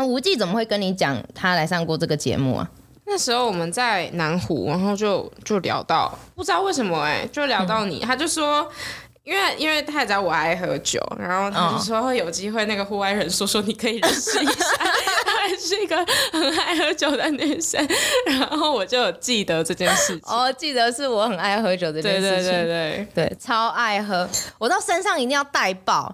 啊，吴忌怎么会跟你讲他来上过这个节目啊？那时候我们在南湖，然后就就聊到，不知道为什么哎、欸，就聊到你，嗯、他就说。因为因为他也知道我爱喝酒，然后他就说会有机会那个户外人说说你可以认识一下，她还是一个很爱喝酒的女生，然后我就记得这件事情。哦，记得是我很爱喝酒这件事情，对对对对对，超爱喝，我到山上一定要带爆。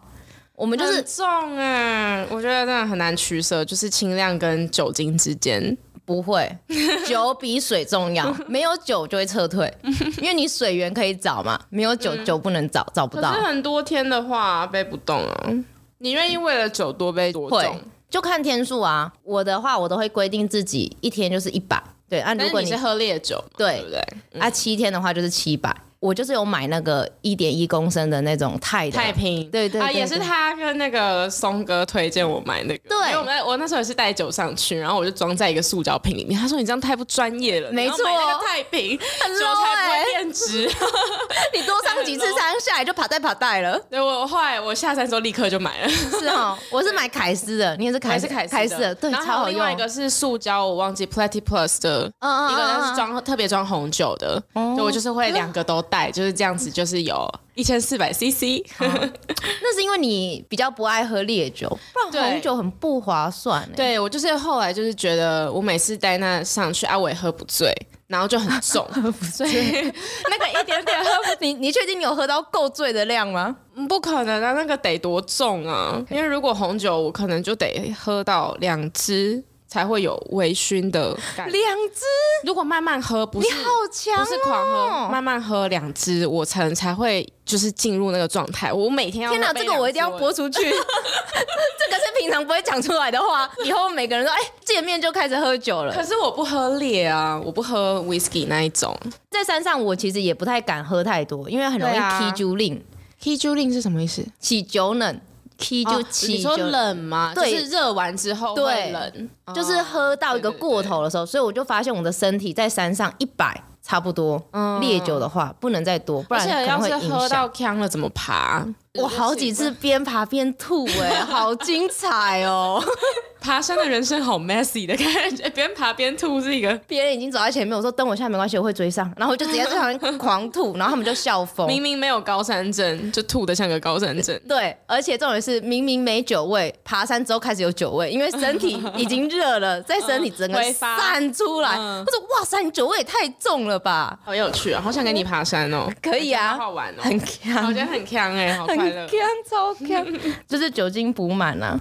我们就是重哎，我觉得真的很难取舍，就是轻量跟酒精之间。不会，酒比水重要。没有酒就会撤退，因为你水源可以找嘛，没有酒酒不能找，找不到。可是很多天的话背不动啊。你愿意为了酒多背多重？就看天数啊。我的话，我都会规定自己一天就是一百。对，啊，如果你是喝烈酒，对不对？啊，七天的话就是七百。我就是有买那个一点一公升的那种钛钛瓶，对对啊，也是他跟那个松哥推荐我买那个，对，因为我们我那时候也是带酒上去，然后我就装在一个塑胶瓶里面。他说你这样太不专业了，没错，买那个太平，很 low 酒才不会变质。你多上几次山下来就爬带爬带了。对，我后来我下山之后立刻就买了。是哦，我是买凯斯的，你也是凯斯凯斯的，对，超好用。另外一个是塑胶，我忘记 Platy Plus 的，一个是装特别装红酒的，对，我就是会两个都带，就是这样子。就是有一千四百 CC，那是因为你比较不爱喝烈酒，不然红酒很不划算，欸。对，我就是后来就是觉得，我每次带那上去，啊，我也喝不醉，然后就很重，喝不醉。那个一点点喝不，你 你确定你有喝到够醉的量吗？不可能啊，那个得多重啊？因为如果红酒，我可能就得喝到两支。才会有微醺的感觉。两支，如果慢慢喝，不是，你好强哦，不是狂喝，慢慢喝两支，我才才会就是进入那个状态。我每天要。天哪，这个我一定要播出去。这个是平常不会讲出来的话，以后每个人都哎见面就开始喝酒了。可是我不喝烈啊，我不喝 whisky 那一种。在山上，我其实也不太敢喝太多，因为很容易起酒冷。起酒冷是什么意思？起酒冷。K 就七，你说冷吗？对，就是热完之后会冷，就是喝到一个过头的时候，所以我就发现我的身体在山上一百差不多，烈酒的话不能再多，不然可能会影响。喝到呛了怎么爬？我好几次边爬边吐，哎，好精彩哦！爬山的人生好 messy 的感觉，边爬边吐是一个。别人已经走在前面，我说等我下没关系，我会追上，然后我就直接在旁边狂吐，然后他们就笑疯。明明没有高山症，就吐的像个高山症。对，而且重点是明明没酒味，爬山之后开始有酒味，因为身体已经热了，在身体整个散出来。我说哇塞，你酒味也太重了吧！好有趣啊，好想跟你爬山哦。可以啊，好玩哦，很强，我觉得很强哎，好快乐，锵超锵，就是酒精补满了。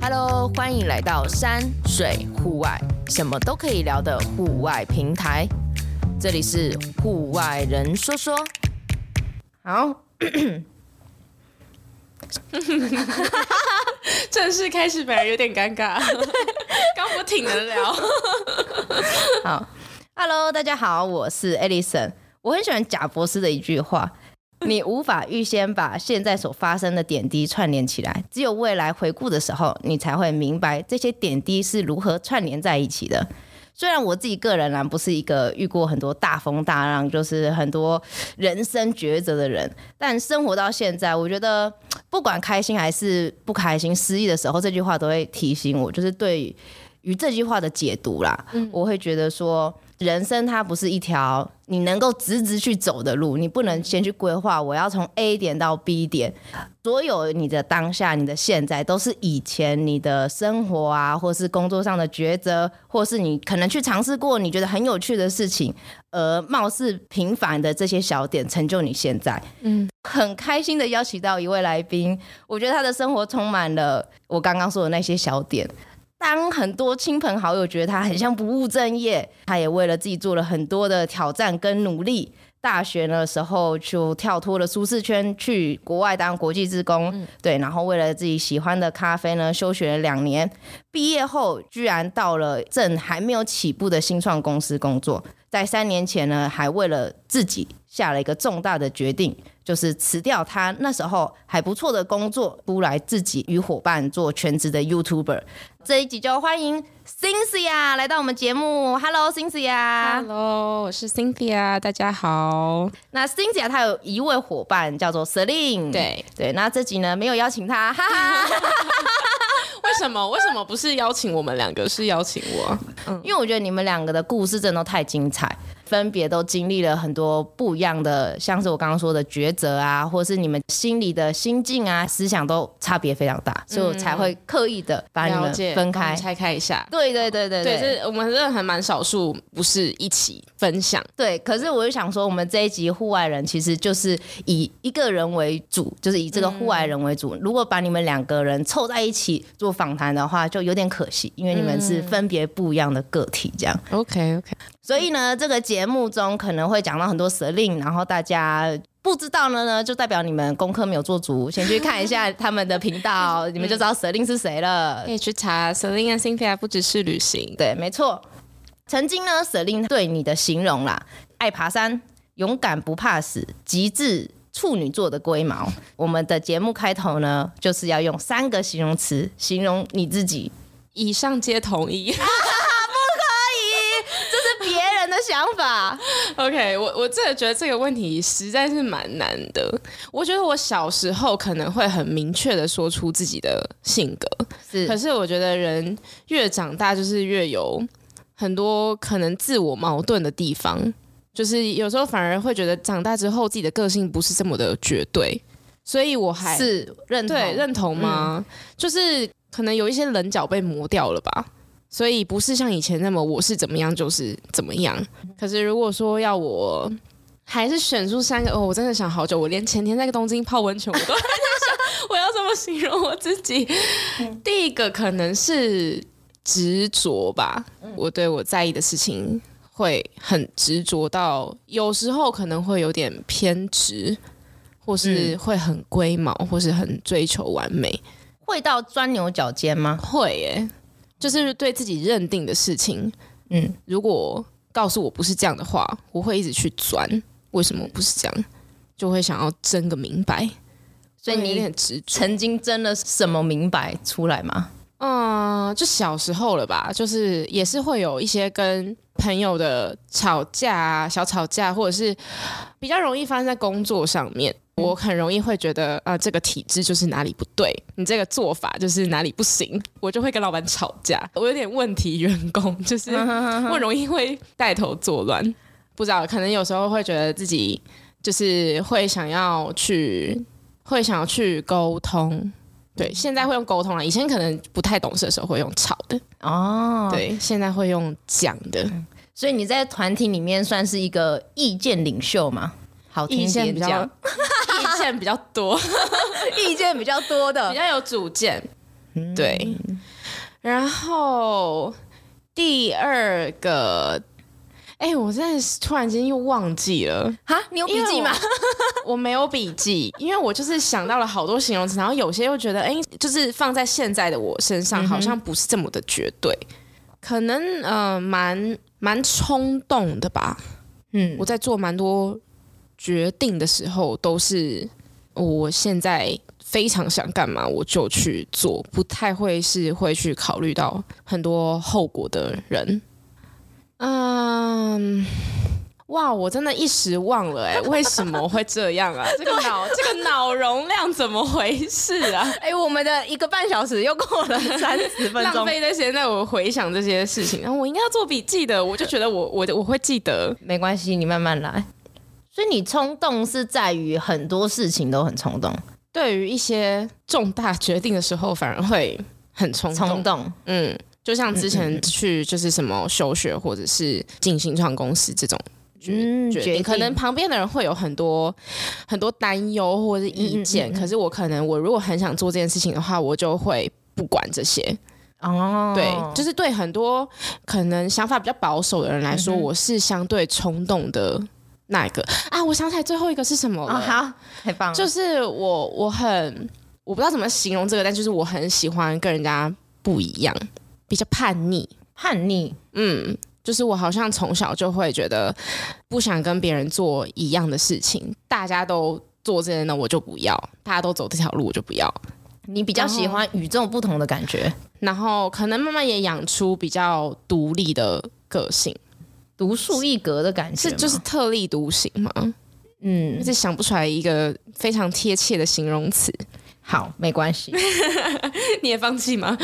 Hello，欢迎来到山水户外，什么都可以聊的户外平台。这里是户外人说说。好，正式开始本来有点尴尬，刚不停的聊。好，Hello，大家好，我是 Alison。我很喜欢贾博士的一句话。你无法预先把现在所发生的点滴串联起来，只有未来回顾的时候，你才会明白这些点滴是如何串联在一起的。虽然我自己个人呢，不是一个遇过很多大风大浪，就是很多人生抉择的人，但生活到现在，我觉得 不管开心还是不开心、失意的时候，这句话都会提醒我，就是对于这句话的解读啦，我会觉得说。人生它不是一条你能够直直去走的路，你不能先去规划我要从 A 点到 B 点。所有你的当下、你的现在，都是以前你的生活啊，或是工作上的抉择，或是你可能去尝试过你觉得很有趣的事情，而貌似平凡的这些小点，成就你现在。嗯，很开心的邀请到一位来宾，我觉得他的生活充满了我刚刚说的那些小点。当很多亲朋好友觉得他很像不务正业，他也为了自己做了很多的挑战跟努力。大学的时候就跳脱了舒适圈，去国外当国际职工，嗯、对，然后为了自己喜欢的咖啡呢，休学了两年。毕业后居然到了正还没有起步的新创公司工作。在三年前呢，还为了自己下了一个重大的决定。就是辞掉他那时候还不错的工作，出来自己与伙伴做全职的 YouTuber。这一集就欢迎 Cynthia 来到我们节目。Hello，我是 Cynthia，大家好。那 Cynthia 她有一位伙伴叫做 Celine。对对，那这集呢没有邀请她，哈哈。为什么？为什么不是邀请我们两个，是邀请我？嗯，因为我觉得你们两个的故事真的都太精彩。分别都经历了很多不一样的，像是我刚刚说的抉择啊，或是你们心里的心境啊、思想都差别非常大，嗯、所以我才会刻意的把你们分开、拆开一下。对对对对对，对，这我们真的还蛮少数，不是一起分享。对，可是我就想说，我们这一集户外人其实就是以一个人为主，就是以这个户外人为主。嗯、如果把你们两个人凑在一起做访谈的话，就有点可惜，因为你们是分别不一样的个体，这样。OK OK。所以呢，这个节目中可能会讲到很多蛇令，然后大家不知道呢，呢就代表你们功课没有做足，先去看一下他们的频道，你们就知道蛇令是谁了。可以去查蛇令和 Cynthia 不只是旅行，对，没错。曾经呢，舍令对你的形容啦，爱爬山，勇敢不怕死，极致处女座的龟毛。我们的节目开头呢，就是要用三个形容词形容你自己，以上皆同意。想法，OK，我我真的觉得这个问题实在是蛮难的。我觉得我小时候可能会很明确的说出自己的性格，是。可是我觉得人越长大，就是越有很多可能自我矛盾的地方。就是有时候反而会觉得长大之后自己的个性不是这么的绝对，所以我还是认同对认同吗？嗯、就是可能有一些棱角被磨掉了吧。所以不是像以前那么我是怎么样就是怎么样。可是如果说要我还是选出三个，哦，我真的想好久。我连前天在东京泡温泉，我都 还在想我要怎么形容我自己。第一个可能是执着吧，我对我在意的事情会很执着到，有时候可能会有点偏执，或是会很龟毛，或是很追求完美。会到钻牛角尖吗？会耶。就是对自己认定的事情，嗯，如果告诉我不是这样的话，我会一直去钻，为什么不是这样，就会想要争个明白。所以你很执着，曾经争了什么明白出来吗？嗯，就小时候了吧，就是也是会有一些跟朋友的吵架啊，小吵架，或者是比较容易发生在工作上面。我很容易会觉得，啊、呃，这个体制就是哪里不对，你这个做法就是哪里不行，我就会跟老板吵架。我有点问题员工，就是 我容易会带头作乱。不知道，可能有时候会觉得自己就是会想要去，会想要去沟通。对，现在会用沟通了，以前可能不太懂事的时候会用吵的。哦，对，现在会用讲的。所以你在团体里面算是一个意见领袖嘛？好听点讲，意见比较，意见比较多，意见比较多的，比较有主见。对，然后第二个，哎，我真的是突然间又忘记了哈，你有笔记吗？我，我没有笔记，因为我就是想到了好多形容词，然后有些又觉得，哎，就是放在现在的我身上，好像不是这么的绝对，可能呃，蛮蛮冲动的吧。嗯，我在做蛮多。决定的时候都是我现在非常想干嘛我就去做，不太会是会去考虑到很多后果的人。嗯，哇，我真的一时忘了哎、欸，为什么会这样啊？这个脑这个脑容量怎么回事啊？哎、欸，我们的一个半小时又过了 三十分钟，浪费的时间在我回想这些事情，然后我应该要做笔记的，我就觉得我我我会记得，没关系，你慢慢来。所以你冲动是在于很多事情都很冲动，对于一些重大决定的时候反而会很冲动。冲动，嗯，就像之前去就是什么休学或者是进新创公司这种决、嗯、决定，可能旁边的人会有很多很多担忧或者是意见，嗯嗯嗯，可是我可能我如果很想做这件事情的话，我就会不管这些。哦，对，就是对很多可能想法比较保守的人来说，嗯、我是相对冲动的。那一个啊？我想起来最后一个是什么了？哦、好，太棒了！就是我，我很我不知道怎么形容这个，但就是我很喜欢跟人家不一样，比较叛逆。叛逆，嗯，就是我好像从小就会觉得不想跟别人做一样的事情，大家都做这些呢，我就不要。大家都走这条路，我就不要。你比较喜欢与众不同的感觉，然后可能慢慢也养出比较独立的个性，独树一格的感觉，是就是特立独行吗？嗯，是想不出来一个非常贴切的形容词。好，没关系，你也放弃吗？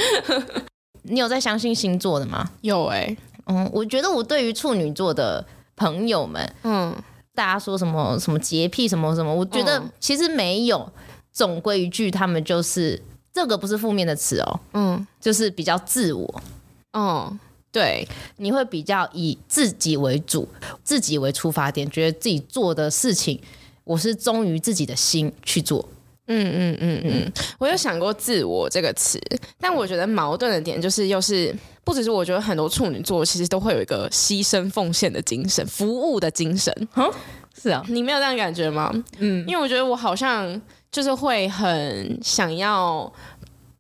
你有在相信星座的吗？有哎、欸，嗯，我觉得我对于处女座的朋友们，嗯，大家说什么什么洁癖什么什么，我觉得其实没有。总归一句，他们就是这个不是负面的词哦，嗯，就是比较自我，嗯，对，你会比较以自己为主，自己为出发点，觉得自己做的事情，我是忠于自己的心去做，嗯嗯嗯嗯，我有想过自我这个词，但我觉得矛盾的点就是，又是不只是我觉得很多处女座其实都会有一个牺牲奉献的精神，服务的精神，嗯，是啊，你没有这样感觉吗？嗯，因为我觉得我好像。就是会很想要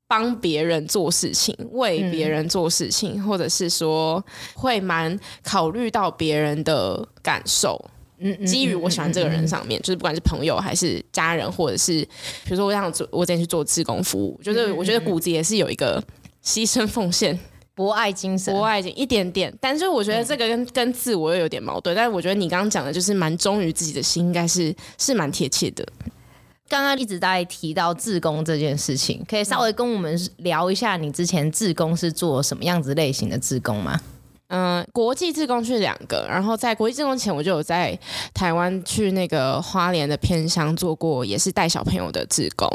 帮别人做事情，为别人做事情，嗯、或者是说会蛮考虑到别人的感受。嗯，基于我喜欢这个人上面，嗯嗯嗯、就是不管是朋友还是家人，或者是比如说我想做，我之前去做志工服务，就是我觉得骨子也是有一个牺牲奉献、博爱精神、博爱精一点点。但是我觉得这个跟、嗯、跟自我又有点矛盾。但是我觉得你刚刚讲的就是蛮忠于自己的心，应该是是蛮贴切的。刚刚一直在提到志工这件事情，可以稍微跟我们聊一下你之前志工是做什么样子类型的志工吗？嗯、呃，国际志工去两个，然后在国际志工前我就有在台湾去那个花莲的偏乡做过，也是带小朋友的志工，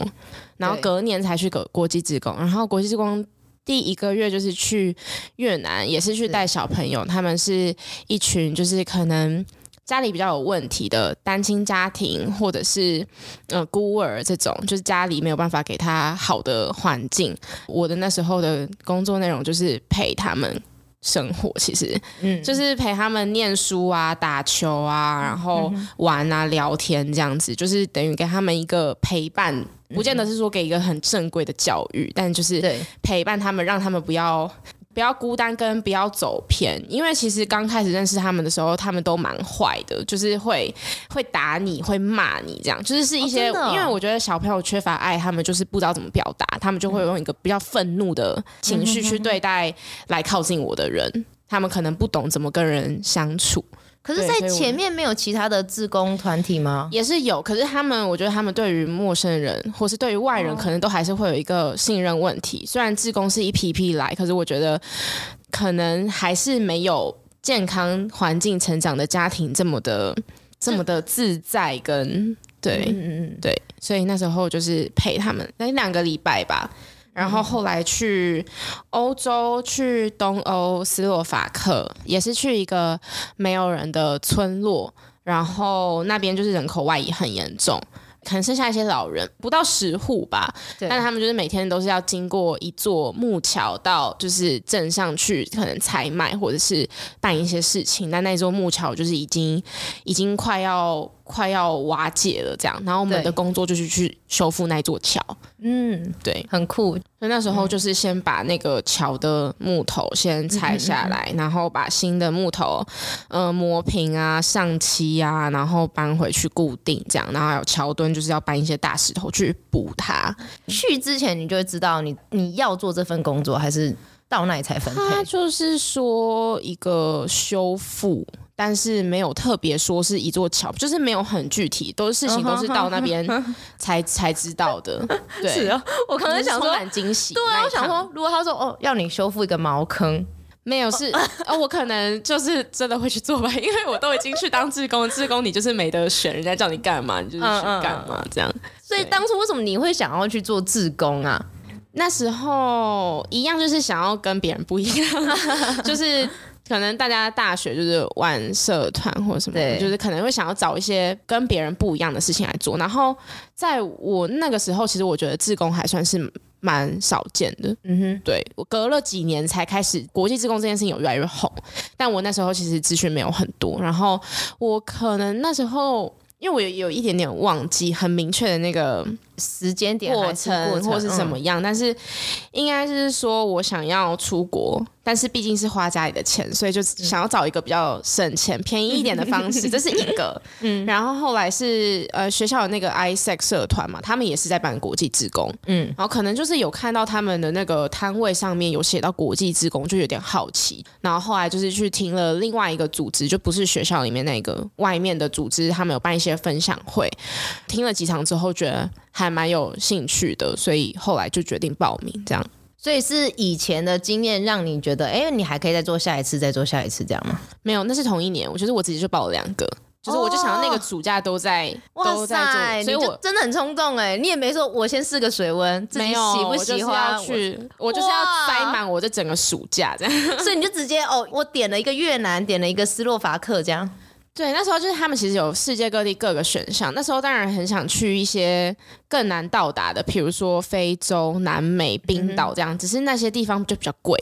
然后隔年才去个国际志工，然后国际志工第一个月就是去越南，也是去带小朋友，他们是一群就是可能。家里比较有问题的单亲家庭，或者是呃孤儿这种，就是家里没有办法给他好的环境。我的那时候的工作内容就是陪他们生活，其实嗯，就是陪他们念书啊、打球啊，然后玩啊、聊天这样子，就是等于给他们一个陪伴，不见得是说给一个很正规的教育，但就是陪伴他们，让他们不要。不要孤单，跟不要走偏，因为其实刚开始认识他们的时候，他们都蛮坏的，就是会会打你，会骂你，这样就是是一些。哦哦、因为我觉得小朋友缺乏爱，他们就是不知道怎么表达，他们就会用一个比较愤怒的情绪去对待来靠近我的人，嗯、哼哼哼他们可能不懂怎么跟人相处。可是，在前面没有其他的志工团体吗？也是有，可是他们，我觉得他们对于陌生人，或是对于外人，可能都还是会有一个信任问题。虽然志工是一批批来，可是我觉得可能还是没有健康环境成长的家庭这么的这么的自在跟对，嗯嗯嗯，对，所以那时候就是陪他们那两个礼拜吧。然后后来去欧洲，去东欧斯洛伐克，也是去一个没有人的村落，然后那边就是人口外移很严重。可能剩下一些老人，不到十户吧。对但他们就是每天都是要经过一座木桥到就是镇上去，可能采买或者是办一些事情。但那座木桥就是已经已经快要快要瓦解了，这样。然后我们的工作就是去修复那座桥。嗯，对，很酷。所以那时候就是先把那个桥的木头先拆下来，嗯、然后把新的木头呃磨平啊、上漆啊，然后搬回去固定这样。然后还有桥墩，就是要搬一些大石头去补它。去之前你就会知道你你要做这份工作，还是到那里才分配？他就是说一个修复。但是没有特别说是一座桥，就是没有很具体，都是事情都是到那边才才知道的。对，我可能想说蛮惊喜。对啊，我想说，如果他说哦，要你修复一个茅坑，没有是，哦，我可能就是真的会去做吧，因为我都已经去当志工，志工你就是没得选，人家叫你干嘛，你就是去干嘛这样。所以当初为什么你会想要去做志工啊？那时候一样就是想要跟别人不一样，就是。可能大家大学就是玩社团或者什么，对就是可能会想要找一些跟别人不一样的事情来做。然后在我那个时候，其实我觉得自工还算是蛮少见的。嗯哼，对，我隔了几年才开始国际自工这件事情有越来越红，但我那时候其实资讯没有很多。然后我可能那时候。因为我有有一点点忘记很明确的那个时间点、过程或是怎么样，嗯、但是应该是说我想要出国但是毕竟是花家里的钱，所以就想要找一个比较省钱、便宜一点的方式，这是一个。嗯，然后后来是呃学校有那个 ISEC 社团嘛，他们也是在办国际职工。嗯，然后可能就是有看到他们的那个摊位上面有写到国际职工，就有点好奇。然后后来就是去听了另外一个组织，就不是学校里面那个外面的组织，他们有办一些分享会，听了几场之后觉得还蛮有兴趣的，所以后来就决定报名这样。所以是以前的经验让你觉得，哎、欸，你还可以再做下一次，再做下一次这样吗？没有，那是同一年。我觉得我自己就报了两个，就是我就想到那个暑假都在、哦、都在所以我真的很冲动哎！你也没说我先试个水温，自己喜不喜欢？去，我，就是要塞满我这整个暑假这样。所以你就直接哦，我点了一个越南，点了一个斯洛伐克这样。对，那时候就是他们其实有世界各地各个选项。那时候当然很想去一些更难到达的，比如说非洲、南美、冰岛这样。嗯、只是那些地方就比较贵，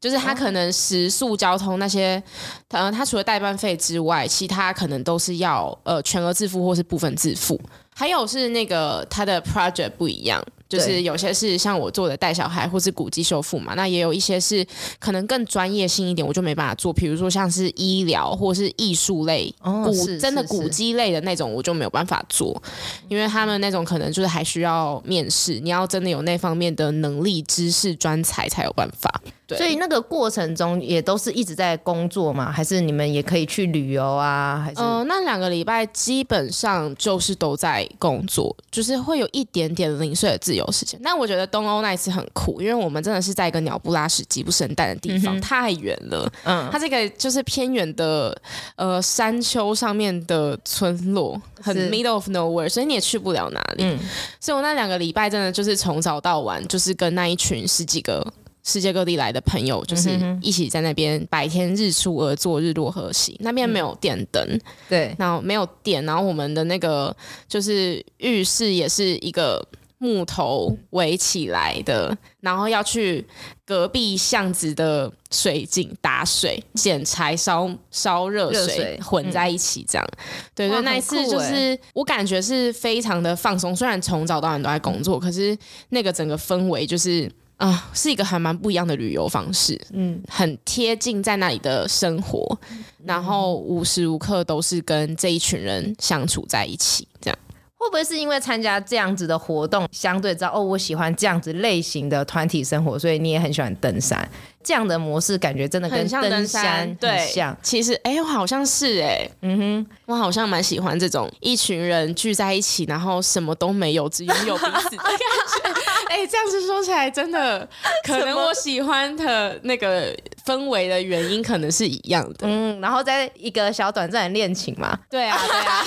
就是他可能食宿、交通那些，呃，他除了代办费之外，其他可能都是要呃全额自付或是部分自付。还有是那个他的 project 不一样。就是有些是像我做的带小孩或是古迹修复嘛，那也有一些是可能更专业性一点，我就没办法做。比如说像是医疗或是艺术类、哦、古真的古迹类的那种，我就没有办法做，因为他们那种可能就是还需要面试，你要真的有那方面的能力、知识、专才才有办法。对，所以那个过程中也都是一直在工作吗？还是你们也可以去旅游啊？还是呃，那两个礼拜基本上就是都在工作，就是会有一点点零碎的自由。时间，但我觉得东欧那一次很酷，因为我们真的是在一个鸟不拉屎、鸡不生蛋的地方，嗯、太远了。嗯，它这个就是偏远的呃山丘上面的村落，很 middle of nowhere，所以你也去不了哪里。嗯，所以我那两个礼拜真的就是从早到晚，就是跟那一群十几个世界各地来的朋友，就是一起在那边白天日出而作，日落而息。那边没有电灯，嗯、对，然后没有电，然后我们的那个就是浴室也是一个。木头围起来的，然后要去隔壁巷子的水井打水、捡柴、烧烧热水，水混在一起，这样。嗯、对对，那一次就是我感觉是非常的放松，虽然从早到晚都在工作，可是那个整个氛围就是啊、呃，是一个还蛮不一样的旅游方式。嗯，很贴近在那里的生活，然后无时无刻都是跟这一群人相处在一起，这样。会不会是因为参加这样子的活动，相对知道哦，我喜欢这样子类型的团体生活，所以你也很喜欢登山这样的模式，感觉真的跟登山很像。登山对，像其实哎，我好像是哎，嗯哼，我好像蛮喜欢这种一群人聚在一起，然后什么都没有，只拥有彼此的感觉。哎，这样子说起来，真的可能我喜欢的那个氛围的原因可能是一样的。嗯，然后在一个小短暂的恋情嘛。对啊，对啊。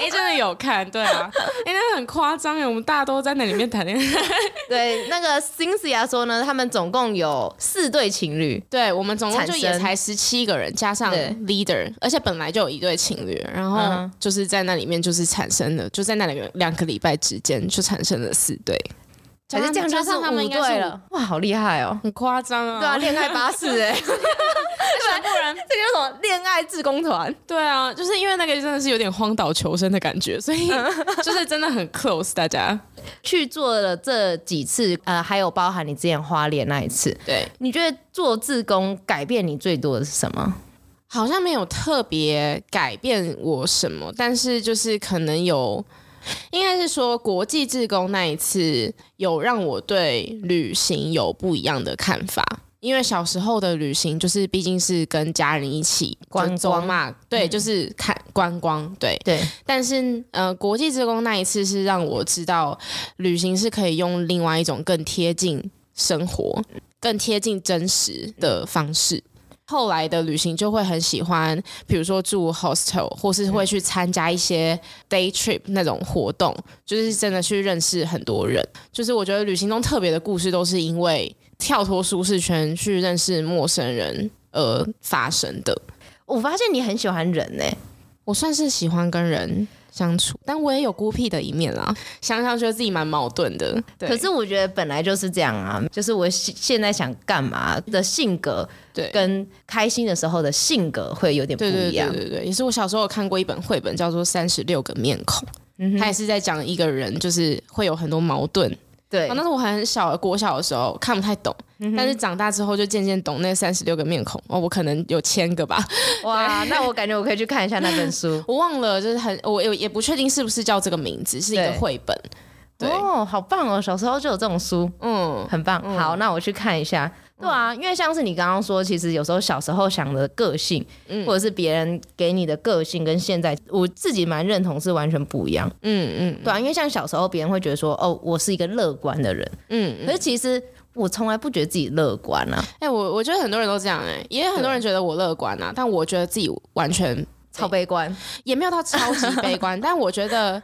哎、欸，真的有看，对啊，哎、欸，那很夸张哎，我们大家都在那里面谈恋爱。对，那个 Cynthia 说呢，他们总共有四对情侣，对我们总共就也才十七个人，加上 leader，而且本来就有一对情侣，然后就是在那里面就是产生了，就在那两个两个礼拜之间就产生了四对。还是这样，加上他们应该哇，好厉害哦，很夸张啊！对啊，恋爱巴士哎，不然这个叫什么恋爱志工团？对啊，就是因为那个真的是有点荒岛求生的感觉，所以 就是真的很 close。大家去做了这几次，呃，还有包含你之前花莲那一次，对，你觉得做志工改变你最多的是什么？好像没有特别改变我什么，但是就是可能有。应该是说，国际志工那一次有让我对旅行有不一样的看法。因为小时候的旅行就是毕竟是跟家人一起观光嘛，对，就是看观光，对对。但是呃，国际志工那一次是让我知道，旅行是可以用另外一种更贴近生活、更贴近真实的方式。后来的旅行就会很喜欢，比如说住 hostel，或是会去参加一些 day trip 那种活动，就是真的去认识很多人。就是我觉得旅行中特别的故事，都是因为跳脱舒适圈去认识陌生人而发生的。我发现你很喜欢人呢、欸，我算是喜欢跟人相处，但我也有孤僻的一面啦。想想觉得自己蛮矛盾的，对。可是我觉得本来就是这样啊，就是我现在想干嘛的性格，对，跟开心的时候的性格会有点不一样。对对对对，也是我小时候有看过一本绘本，叫做《三十六个面孔》，嗯哼，它也是在讲一个人，就是会有很多矛盾。对，那时候我还很小，国小的时候看不太懂，嗯、但是长大之后就渐渐懂那三十六个面孔。哦，我可能有千个吧。哇，那我感觉我可以去看一下那本书。我忘了，就是很我也也不确定是不是叫这个名字，是一个绘本。对哦，好棒哦！小时候就有这种书，嗯，很棒。嗯、好，那我去看一下。对啊，因为像是你刚刚说，其实有时候小时候想的个性，嗯、或者是别人给你的个性，跟现在我自己蛮认同是完全不一样。嗯嗯，对啊，因为像小时候别人会觉得说，哦，我是一个乐观的人，嗯，可是其实我从来不觉得自己乐观啊。哎、欸，我我觉得很多人都这样、欸，哎，也有很多人觉得我乐观啊，但我觉得自己完全超悲观，也没有到超级悲观，但我觉得。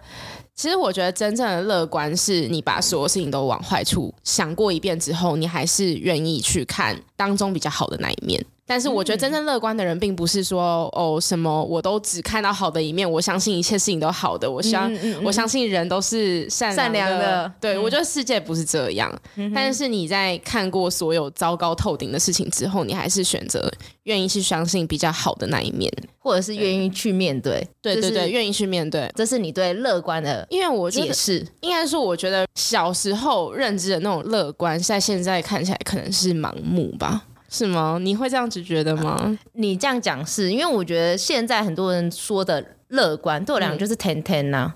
其实我觉得真正的乐观是你把所有事情都往坏处想过一遍之后，你还是愿意去看当中比较好的那一面。但是我觉得真正乐观的人，并不是说哦什么我都只看到好的一面，我相信一切事情都好的，我相、嗯嗯嗯、我相信人都是善良的。善良的对、嗯、我觉得世界不是这样。嗯、但是你在看过所有糟糕透顶的事情之后，你还是选择愿意去相信比较好的那一面，或者是愿意去面对。对对对，愿意去面对，这是你对乐观的，因为我解释应该说，我觉得小时候认知的那种乐观，在现在看起来可能是盲目吧。是吗？你会这样子觉得吗？啊、你这样讲是因为我觉得现在很多人说的乐观，对我来讲就是天天呐。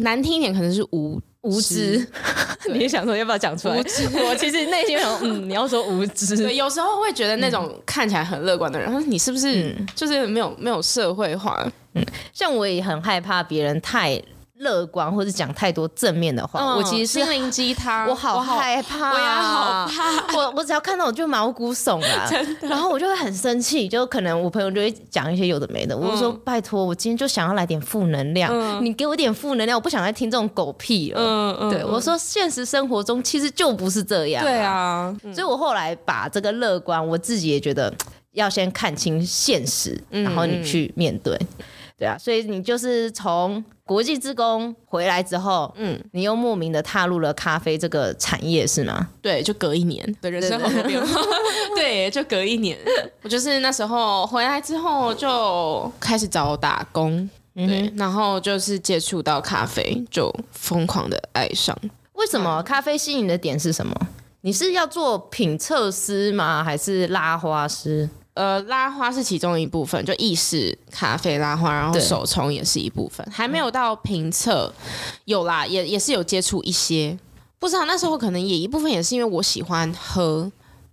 难听一点可能是无无知。你也想说要不要讲出来？无知。我其实内心想，嗯，你要说无知。对，有时候会觉得那种看起来很乐观的人，嗯、你是不是就是没有没有社会化？嗯，像我也很害怕别人太。乐观或者讲太多正面的话，嗯、我其实是心灵鸡汤，我好害怕，我也好怕，我我只要看到我就毛骨悚然，然后我就会很生气，就可能我朋友就会讲一些有的没的，嗯、我就说拜托，我今天就想要来点负能量，嗯、你给我点负能量，我不想再听这种狗屁了。嗯嗯，对我说，现实生活中其实就不是这样，对啊，所以我后来把这个乐观，我自己也觉得要先看清现实，然后你去面对。嗯对啊，所以你就是从国际职工回来之后，嗯，你又莫名的踏入了咖啡这个产业，是吗？对，就隔一年对人生好变化。对，就隔一年，我就是那时候回来之后就开始找打工，对，然后就是接触到咖啡，就疯狂的爱上。为什么咖啡吸引的点是什么？你是要做品测师吗？还是拉花师？呃，拉花是其中一部分，就意式咖啡拉花，然后手冲也是一部分，还没有到评测，有啦，也也是有接触一些，不知道那时候可能也一部分也是因为我喜欢喝，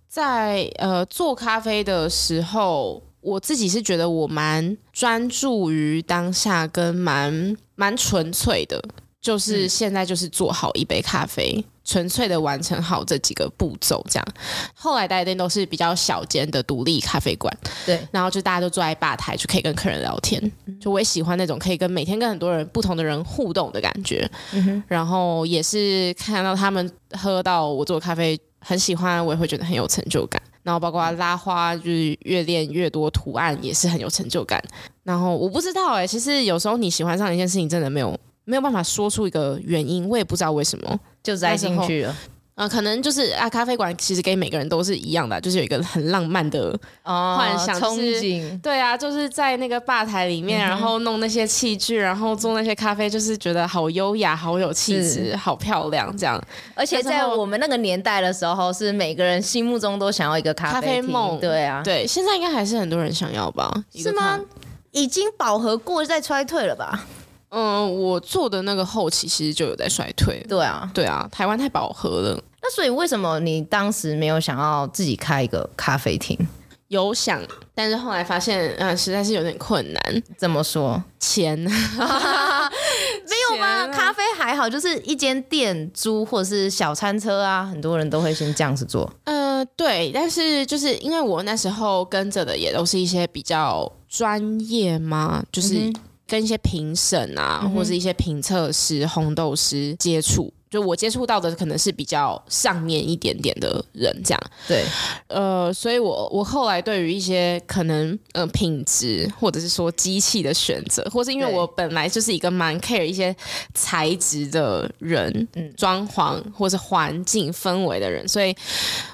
在呃做咖啡的时候，我自己是觉得我蛮专注于当下，跟蛮蛮纯粹的。就是现在，就是做好一杯咖啡，纯、嗯、粹的完成好这几个步骤，这样。后来待的店都是比较小间的独立咖啡馆，对。然后就大家都坐在吧台，就可以跟客人聊天。就我也喜欢那种可以跟每天跟很多人不同的人互动的感觉。嗯。然后也是看到他们喝到我做咖啡很喜欢，我也会觉得很有成就感。然后包括拉花，就是越练越多图案，也是很有成就感。然后我不知道哎、欸，其实有时候你喜欢上一件事情，真的没有。没有办法说出一个原因，我也不知道为什么就栽进去了。嗯、呃，可能就是啊，咖啡馆其实给每个人都是一样的，就是有一个很浪漫的幻想、哦、憧憬。对啊，就是在那个吧台里面，嗯、然后弄那些器具，然后做那些咖啡，就是觉得好优雅、好有气质、好漂亮这样。而且在我们那个年代的时候，是每个人心目中都想要一个咖啡梦。对啊，对，现在应该还是很多人想要吧？是吗？已经饱和过，再衰退了吧？嗯，我做的那个后期其实就有在衰退。对啊，对啊，台湾太饱和了。那所以为什么你当时没有想要自己开一个咖啡厅？有想，但是后来发现，嗯，实在是有点困难。怎么说？钱？没有吗？啊、咖啡还好，就是一间店租或者是小餐车啊，很多人都会先这样子做。呃，对，但是就是因为我那时候跟着的也都是一些比较专业嘛，就是。嗯跟一些评审啊，嗯、或是一些评测师、红豆师接触，就我接触到的可能是比较上面一点点的人，这样。对，呃，所以我我后来对于一些可能呃品质，或者是说机器的选择，或是因为我本来就是一个蛮 care 一些材质的人，嗯，装潢或是环境氛围的人，所以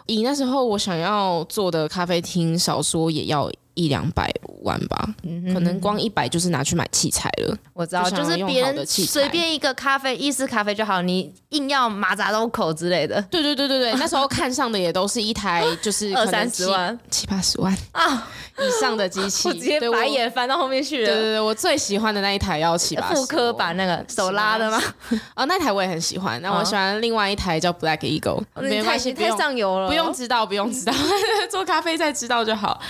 以那时候我想要做的咖啡厅，少说也要。一两百万吧，嗯、可能光一百就是拿去买器材了。我知道，就，就是别人随便一个咖啡意式咖啡就好，你硬要马扎豆口之类的。对对对对对，那时候看上的也都是一台 就是二三十万、七八十万啊以上的机器，我直接白眼翻到后面去了。对对对，我最喜欢的那一台要七八十。复刻版那个手拉的吗？哦，那台我也很喜欢。那我喜欢另外一台叫 Black Eagle，没关系，太上游了，不用知道，不用知道，做咖啡再知道就好。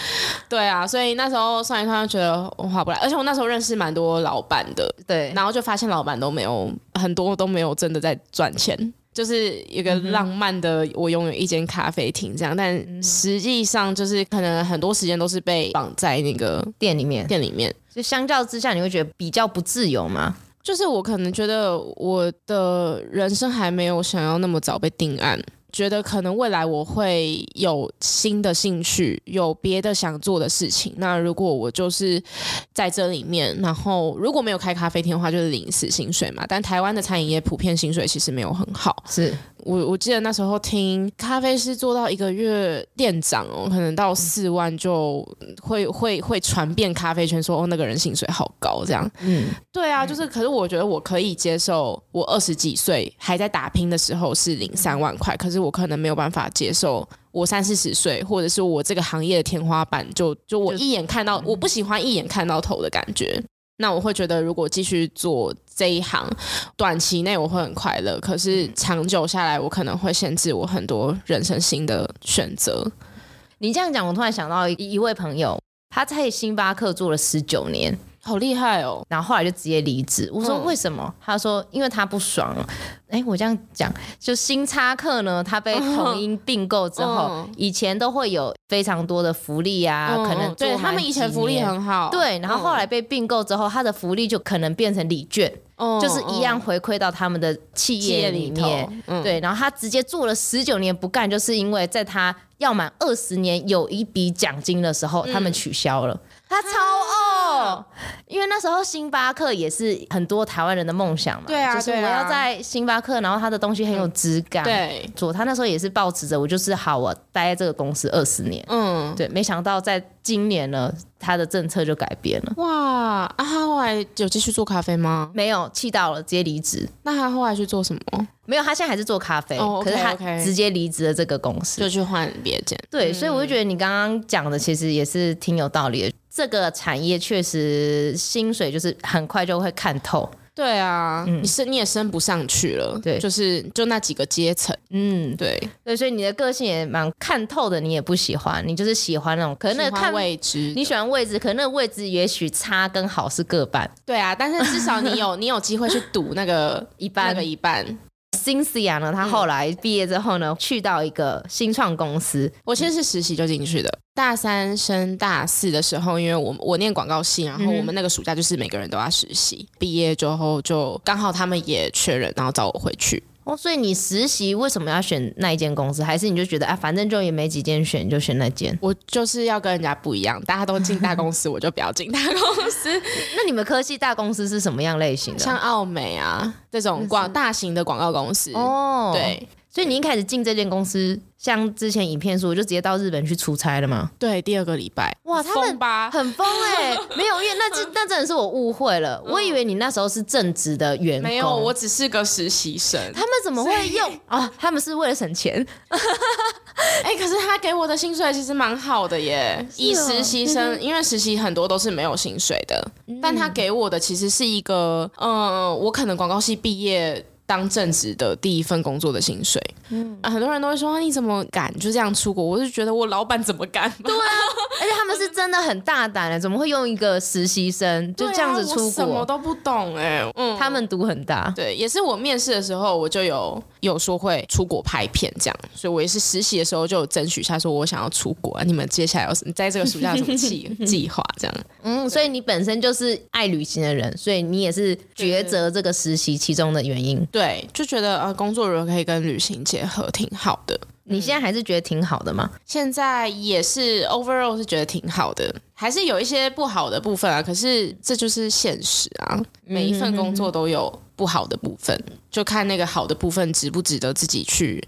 对啊，所以那时候算一算就觉得我划不来，而且我那时候认识蛮多老板的，对，然后就发现老板都没有很多都没有真的在赚钱，就是一个浪漫的我拥有一间咖啡厅这样，但实际上就是可能很多时间都是被绑在那个店里面，店里面，就相较之下你会觉得比较不自由吗？就是我可能觉得我的人生还没有想要那么早被定案。觉得可能未来我会有新的兴趣，有别的想做的事情。那如果我就是在这里面，然后如果没有开咖啡厅的话，就是临时薪水嘛。但台湾的餐饮业普遍薪水其实没有很好，是。我我记得那时候听咖啡师做到一个月店长哦，可能到四万就会会会传遍咖啡圈说哦，那个人薪水好高。这样。嗯，对啊，就是可是我觉得我可以接受，我二十几岁还在打拼的时候是领三万块，可是我可能没有办法接受我三四十岁或者是我这个行业的天花板就就我一眼看到我不喜欢一眼看到头的感觉。那我会觉得，如果继续做这一行，短期内我会很快乐，可是长久下来，我可能会限制我很多人生新的选择。你这样讲，我突然想到一一位朋友，他在星巴克做了十九年。好厉害哦！然后后来就直接离职。我说为什么？嗯、他说因为他不爽。哎，我这样讲，就星巴克呢，他被统一并购之后，嗯、以前都会有非常多的福利啊，嗯、可能对他们以前福利很好。对，然后后来被并购之后，他的福利就可能变成礼券，嗯、就是一样回馈到他们的企业里面。对，然后他直接做了十九年不干，就是因为在他要满二十年有一笔奖金的时候，他们取消了。嗯他超 哦，因为那时候星巴克也是很多台湾人的梦想嘛。对啊，就是我要在星巴克，然后他的东西很有质感。对，做他那时候也是抱持着我就是好，我待在这个公司二十年。嗯，对，没想到在今年呢，他的政策就改变了。哇，啊，他后来有继续做咖啡吗？没有，气到了，直接离职。那他后来去做什么？没有，他现在还是做咖啡，oh, okay, 可是他直接离职了这个公司，就去换别间。对，嗯、所以我就觉得你刚刚讲的其实也是挺有道理的。这个产业确实薪水就是很快就会看透。对啊，嗯、你升你也升不上去了。对，就是就那几个阶层。嗯，对对，所以你的个性也蛮看透的，你也不喜欢，你就是喜欢那种可能那个看位置，你喜欢位置，可能那个位置也许差跟好是各半。对啊，但是至少你有你有机会去赌那个 一半个一半。Cynthia 呢，他后来毕业之后呢，去到一个新创公司。我其实是实习就进去的，大三升大四的时候，因为我我念广告系，然后我们那个暑假就是每个人都要实习。毕业之后就刚好他们也确认，然后找我回去。哦，所以你实习为什么要选那一间公司？还是你就觉得啊，反正就也没几间选，就选那间？我就是要跟人家不一样，大家都进大公司，我就不要进大公司。那你们科技大公司是什么样类型的？像奥美啊这种广大型的广告公司哦，对。所以你一开始进这间公司，像之前影片说，我就直接到日本去出差了吗？对，第二个礼拜。哇，他们很疯哎、欸！没有，因为那这那真的是我误会了，嗯、我以为你那时候是正职的员工。没有，我只是个实习生。他们怎么会用啊、哦？他们是为了省钱。哎、欸，可是他给我的薪水其实蛮好的耶。哦、以实习生，因为实习很多都是没有薪水的，嗯、但他给我的其实是一个，嗯，我可能广告系毕业。当正职的第一份工作的薪水，嗯、啊，很多人都会说你怎么敢就这样出国？我就觉得我老板怎么敢？对啊，而且他们是真的很大胆的，怎么会用一个实习生就这样子出国？啊、什么都不懂哎、欸，嗯，他们赌很大，对，也是我面试的时候我就有有说会出国拍片这样，所以我也是实习的时候就有争取一下说我想要出国啊，你们接下来有什么在这个暑假有什么计 计划这样？嗯，所以你本身就是爱旅行的人，所以你也是抉择这个实习其中的原因。对，就觉得呃，工作如果可以跟旅行结合，挺好的。你现在还是觉得挺好的吗？现在也是 overall 是觉得挺好的，还是有一些不好的部分啊。可是这就是现实啊，每一份工作都有不好的部分，就看那个好的部分值不值得自己去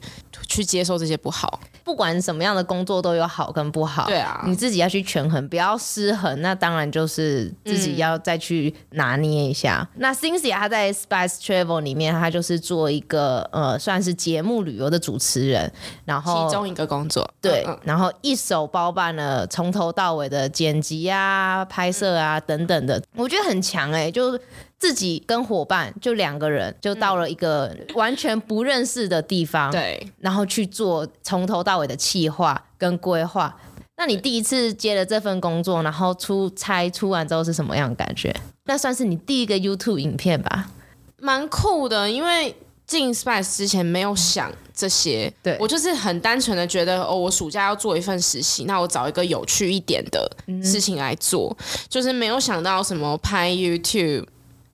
去接受这些不好。不管什么样的工作都有好跟不好，对啊，你自己要去权衡，不要失衡。那当然就是自己要再去拿捏一下。嗯、那 Cynthia 她在 Spice Travel 里面，她就是做一个呃，算是节目旅游的主持人，然后其中一个工作，对，嗯嗯然后一手包办了从头到尾的剪辑啊、拍摄啊等等的，我觉得很强哎、欸，就。自己跟伙伴就两个人，就到了一个完全不认识的地方，对，然后去做从头到尾的企划跟规划。那你第一次接了这份工作，然后出差出完之后是什么样的感觉？那算是你第一个 YouTube 影片吧？蛮酷的，因为进 Spice 之前没有想这些，对，我就是很单纯的觉得，哦，我暑假要做一份实习，那我找一个有趣一点的事情来做，嗯、就是没有想到什么拍 YouTube。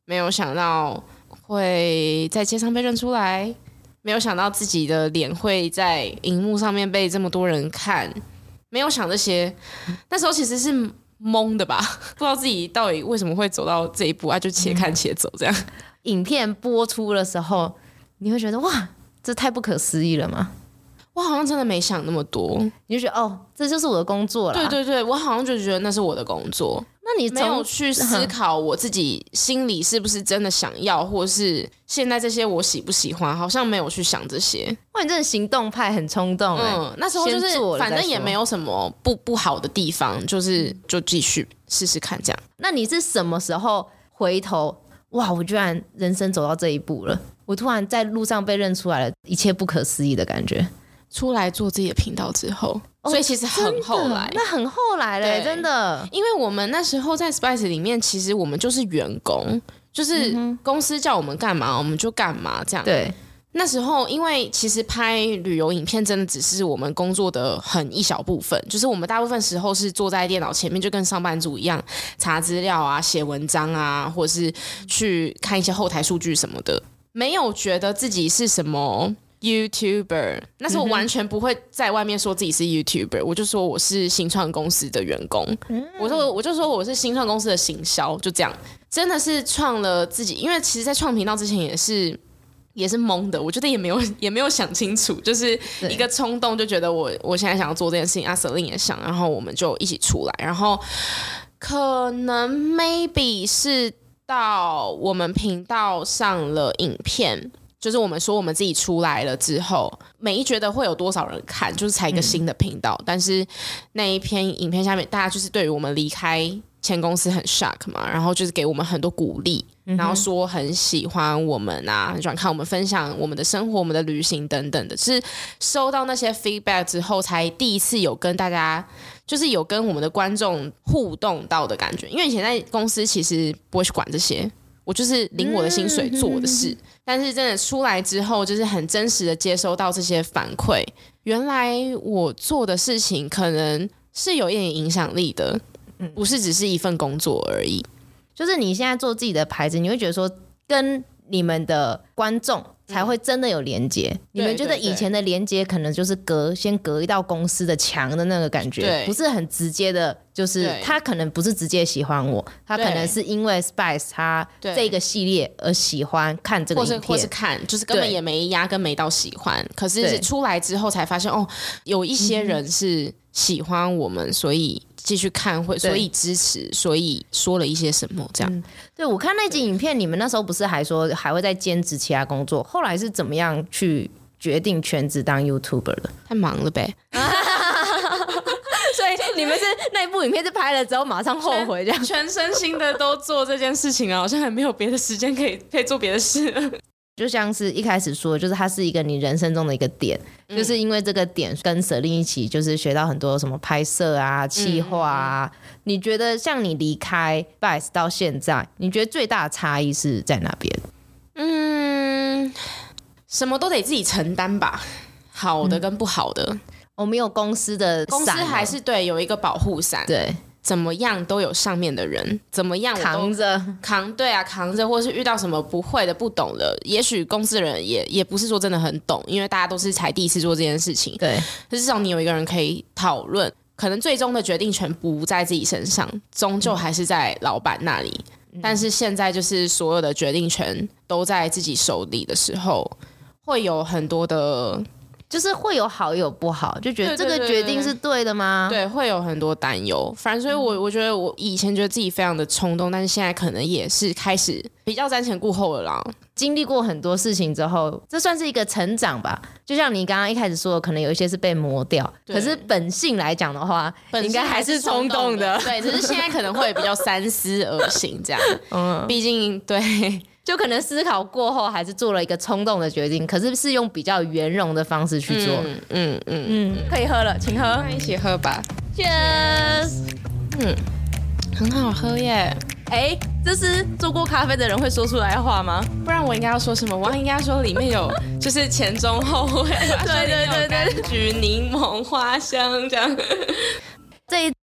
没有想到会在街上被认出来，没有想到自己的脸会在荧幕上面被这么多人看，没有想这些。那时候其实是懵的吧，不知道自己到底为什么会走到这一步啊，就且看且走这样。影片播出的时候，你会觉得哇，这太不可思议了吗？我好像真的没想那么多，你就觉得哦，这就是我的工作了。对对对，我好像就觉得那是我的工作。那你没有去思考我自己心里是不是真的想要，或是现在这些我喜不喜欢？好像没有去想这些。哇，你真的行动派，很冲动。嗯，那时候就是反正也没有什么不不好的地方，就是就继续试试看这样。那你是什么时候回头？哇，我居然人生走到这一步了！我突然在路上被认出来了，一切不可思议的感觉。出来做自己的频道之后，哦、所以其实很后来，那很后来嘞，真的。因为我们那时候在 Spice 里面，其实我们就是员工，就是公司叫我们干嘛，我们就干嘛这样。对，那时候因为其实拍旅游影片真的只是我们工作的很一小部分，就是我们大部分时候是坐在电脑前面，就跟上班族一样，查资料啊、写文章啊，或者是去看一些后台数据什么的，没有觉得自己是什么。YouTuber，那时候我完全不会在外面说自己是 YouTuber，我就说我是新创公司的员工，我说我就说我是新创公司的行销，就这样，真的是创了自己，因为其实，在创频道之前也是也是懵的，我觉得也没有 也没有想清楚，就是一个冲动就觉得我我现在想要做这件事情，阿 Selin 也想，然后我们就一起出来，然后可能 maybe 是到我们频道上了影片。就是我们说我们自己出来了之后，没觉得会有多少人看，就是才一个新的频道。嗯、但是那一篇影片下面，大家就是对于我们离开前公司很 shock 嘛，然后就是给我们很多鼓励，然后说很喜欢我们啊，很喜欢看我们分享我们的生活、我们的旅行等等的。是收到那些 feedback 之后，才第一次有跟大家，就是有跟我们的观众互动到的感觉。因为以前在公司其实不会去管这些。我就是领我的薪水做我的事，嗯、但是真的出来之后，就是很真实的接收到这些反馈。原来我做的事情可能是有一点影响力的，不是只是一份工作而已。就是你现在做自己的牌子，你会觉得说跟你们的观众。才会真的有连接。嗯、你们觉得以前的连接可能就是隔先隔一道公司的墙的那个感觉，不是很直接的。就是他可能不是直接喜欢我，他可能是因为 Spice 他这个系列而喜欢看这个影片，或是或是看，就是根本也没压根没到喜欢。可是是出来之后才发现，哦，有一些人是喜欢我们，所以。继续看会，所以支持，所以说了一些什么这样。嗯、对，我看那集影片，你们那时候不是还说还会再兼职其他工作？后来是怎么样去决定全职当 YouTuber 的？太忙了呗。所以你们是那一部影片是拍了之后马上后悔这样，全身心的都做这件事情啊，好像还没有别的时间可以可以做别的事。就像是一开始说，就是它是一个你人生中的一个点，嗯、就是因为这个点跟 Selin 一起，就是学到很多什么拍摄啊、企划啊。嗯、你觉得像你离开 Spice 到现在，你觉得最大的差异是在哪边？嗯，什么都得自己承担吧，好的跟不好的。嗯、我们有公司的公司还是对有一个保护伞，对。怎么样都有上面的人，怎么样扛着扛，对啊，扛着，或是遇到什么不会的、不懂的，也许公司的人也也不是说真的很懂，因为大家都是才第一次做这件事情。对，至少你有一个人可以讨论。可能最终的决定权不在自己身上，终究还是在老板那里。嗯、但是现在就是所有的决定权都在自己手里的时候，会有很多的。就是会有好有不好，就觉得这个决定是对的吗？对，会有很多担忧。反正所以我，我我觉得我以前觉得自己非常的冲动，但是现在可能也是开始比较瞻前顾后了啦。经历过很多事情之后，这算是一个成长吧。就像你刚刚一开始说的，可能有一些是被磨掉，可是本性来讲的话，应该还是冲动的。对，只是现在可能会比较三思而行这样。嗯，毕竟对。就可能思考过后，还是做了一个冲动的决定，可是是用比较圆融的方式去做。嗯嗯嗯嗯，可以喝了，请喝，一起喝吧。Cheers。嗯，很好喝耶。哎、欸，这是做过咖啡的人会说出来的话吗？不然我应该要说什么？我应该要说里面有 就是前中后味，对对对对，柑橘、柠檬、花香这样。